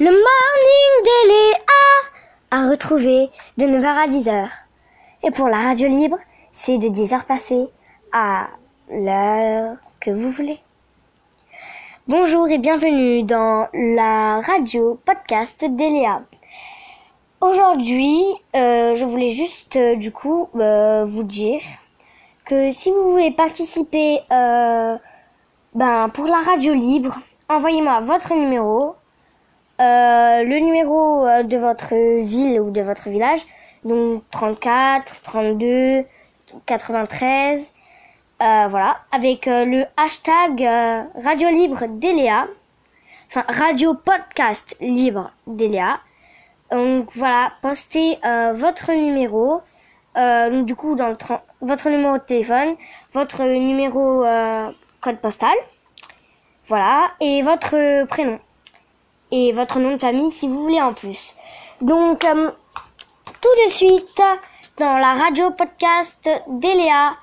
Le morning de Léa à retrouver de 9h à 10h. Et pour la radio libre, c'est de 10h passées à l'heure que vous voulez. Bonjour et bienvenue dans la radio podcast d'Eléa. Aujourd'hui, euh, je voulais juste euh, du coup euh, vous dire que si vous voulez participer euh, ben, pour la radio libre, envoyez-moi votre numéro euh, le numéro euh, de votre ville ou de votre village, donc 34, 32, 93, voilà, avec euh, le hashtag Radio Libre d'Eléa, enfin Radio Podcast Libre d'Eléa. Donc voilà, postez votre numéro. Donc du coup dans votre numéro de téléphone, votre numéro code postal, voilà, et votre prénom et votre nom de famille si vous voulez en plus. Donc, euh, tout de suite, dans la radio podcast d'Eléa,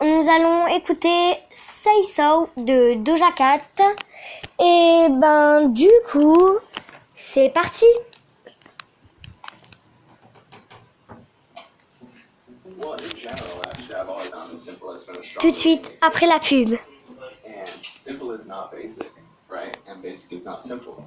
nous allons écouter Say So de Doja Cat. Et ben, du coup, c'est parti! Tout de suite après la pub. right? And basically not simple.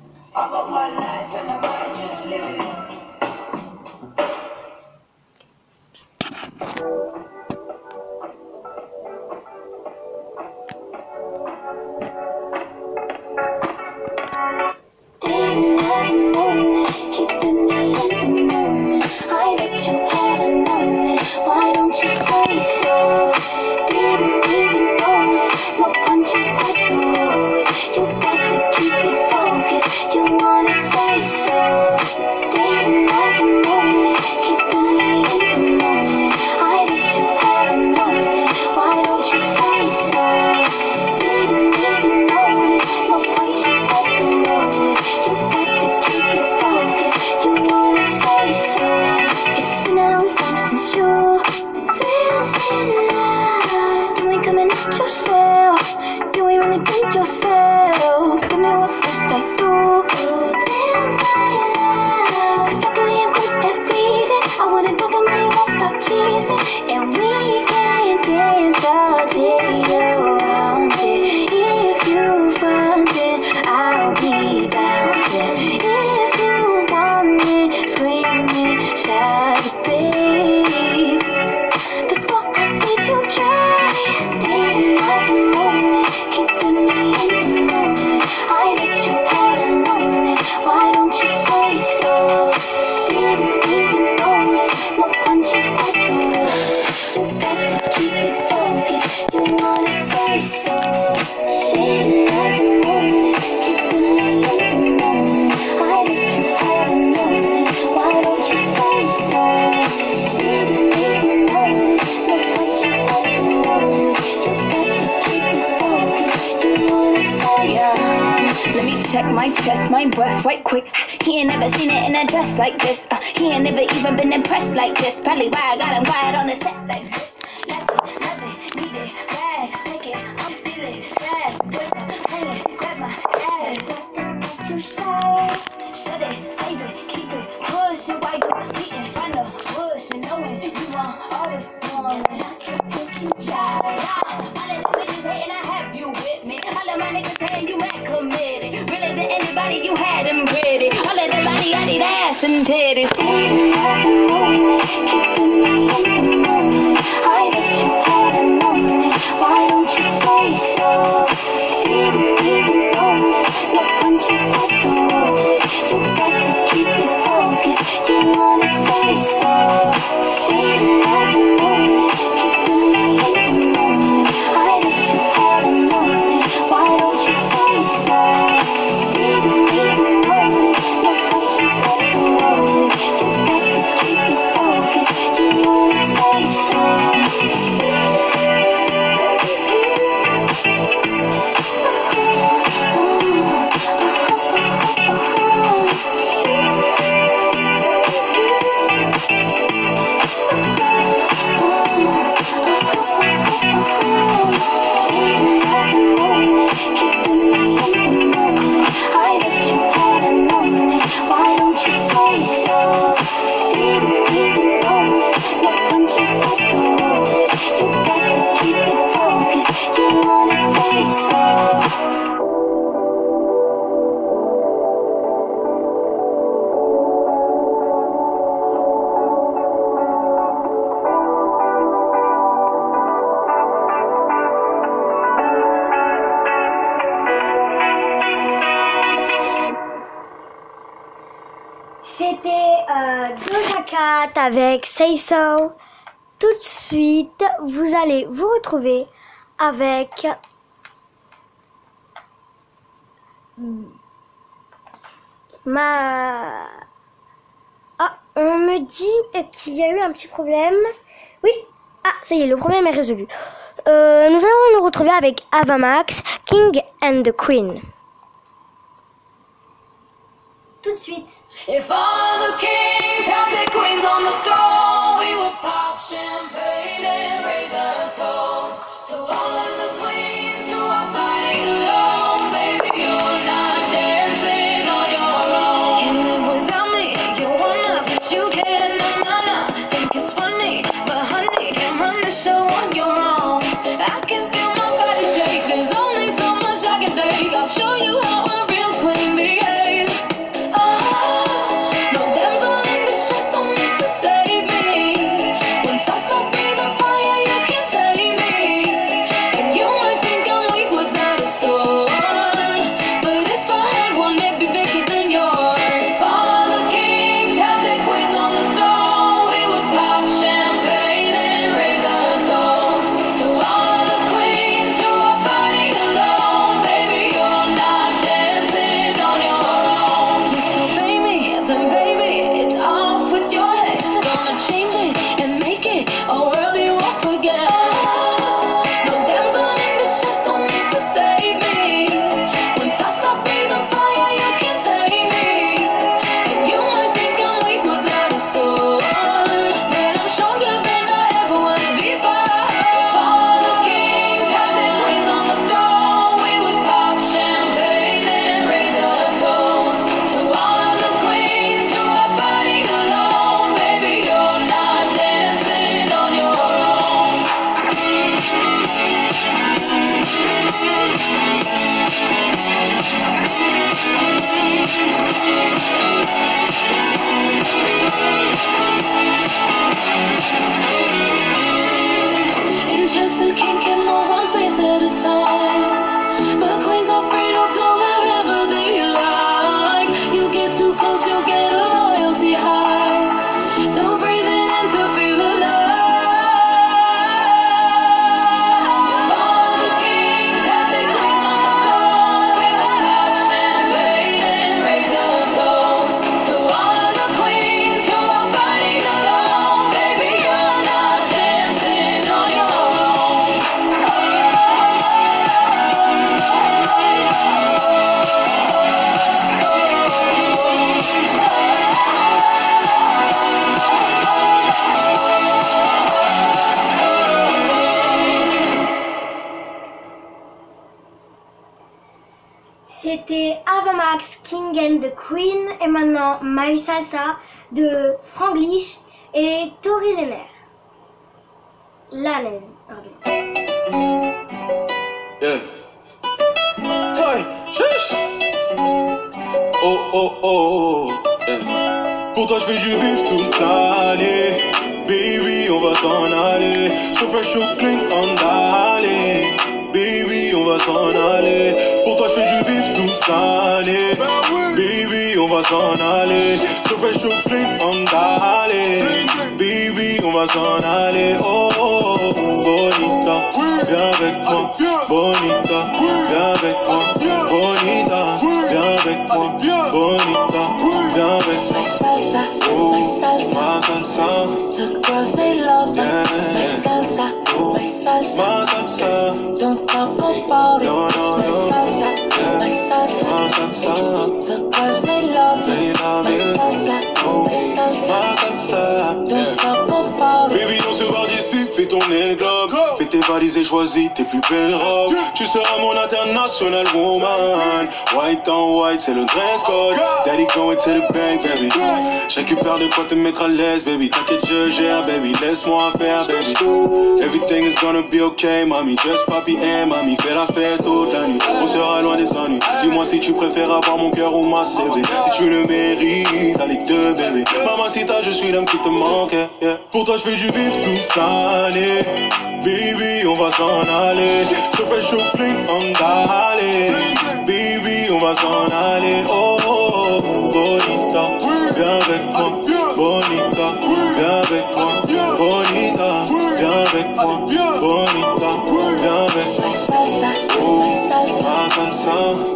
my chest, my breath right quick. He ain't never seen it in a dress like this. Uh, he ain't never even been impressed like this. Probably why I got him quiet on the set like this. Avec Say So. Tout de suite, vous allez vous retrouver avec ma... Ah, on me dit qu'il y a eu un petit problème. Oui, ah, ça y est, le problème est résolu. Euh, nous allons nous retrouver avec Ava Max, King and the Queen. Tout de suite. If all the kings had their queens on the throne, we would pop champagne and C'était Ava Max, King and the Queen, et maintenant My Salsa de Franglish et Tori Lenner. Lanaise, pardon. Yeah. Shush. Oh oh oh. Yeah. Pour toi je fais du bif toute l'année. Baby, on va s'en aller. So fresh, so clean, on d'aller. On va s'en aller. Pour toi je fais du bif toute l'année. Baby, on va s'en aller. Fresh, so clean, on d'aller. Baby, on va s'en aller. Oh, oh, oh, bonita, viens avec moi. Bonita, viens avec moi. in it go. Et choisis tes plus belles robes. Tu seras mon international woman. White on white, c'est le dress code. Daddy going to the bank, baby. Récupère de quoi te mettre à l'aise, baby. T'inquiète, je gère, baby. Laisse-moi faire, baby. Everything is gonna be okay, mami. Just papi and mami. Fais la fête toute la nuit. On sera loin des ennuis. Dis-moi si tu préfères avoir mon cœur ou ma CV. Si tu le mérites, allez deux, bébé. Mamacita, je suis l'homme qui te manque. yeah. Pour toi, je fais du vif toute l'année. Baby, on va s'en aller. Je fais shopping en d'aller. Baby, on va s'en aller. Oh, oh, oh, bonita, viens avec moi. Bonita, viens avec moi. Bonita, viens avec moi. Bonita, viens avec moi. Oh.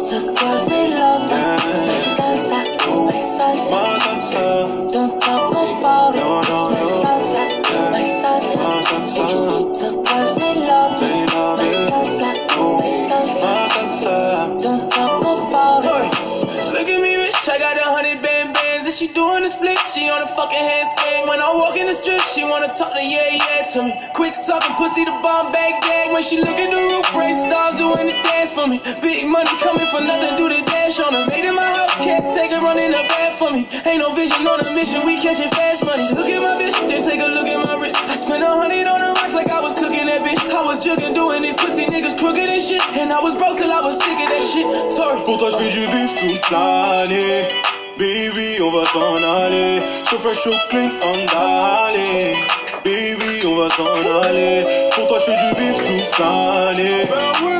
On a. When I walk in the strip, she wanna talk to yeah, yeah to me. Quit talking pussy the bomb bag bag. When she look at the roof, race stars doing the dance for me. Big money coming for nothing, do the dash on her. Made in my house, can't take her running the bed for me. Ain't no vision on a mission, we catching fast money. Look at my bitch, then take a look at my wrist. I spent a hundred on the rocks like I was cooking that bitch. I was jugging, doing these pussy niggas crooked and shit. And I was broke till I was sick of that shit. Sorry. Pour toi je fais du bif Baby on va s'en aller So fresh so clean on d'aller Baby on va s'en aller Pour toi je fais du bif toute l'année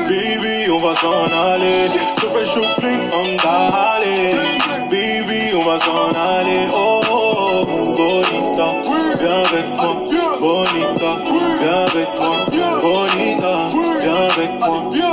Baby on va s'en aller So fresh so clean on d'aller Baby on va s'en aller Oh oh oh Bonita. Viens avec moi. Bonita. Viens avec moi. Bonita. Viens avec moi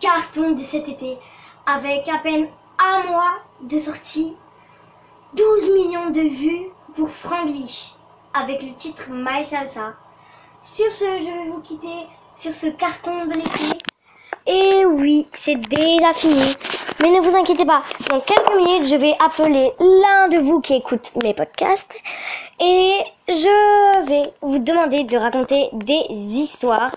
carton de cet été, avec à peine un mois de sortie, 12 millions de vues pour Franglish, avec le titre My Salsa. Sur ce, je vais vous quitter sur ce carton de l'été. Et oui, c'est déjà fini. Mais ne vous inquiétez pas, dans quelques minutes, je vais appeler l'un de vous qui écoute mes podcasts et je vais vous demander de raconter des histoires.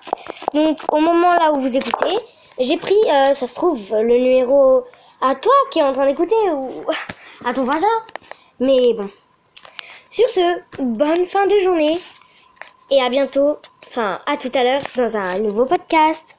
Donc, au moment là où vous écoutez, j'ai pris, euh, ça se trouve, le numéro à toi qui est en train d'écouter ou à ton voisin. Mais bon. Sur ce, bonne fin de journée et à bientôt, enfin à tout à l'heure dans un nouveau podcast.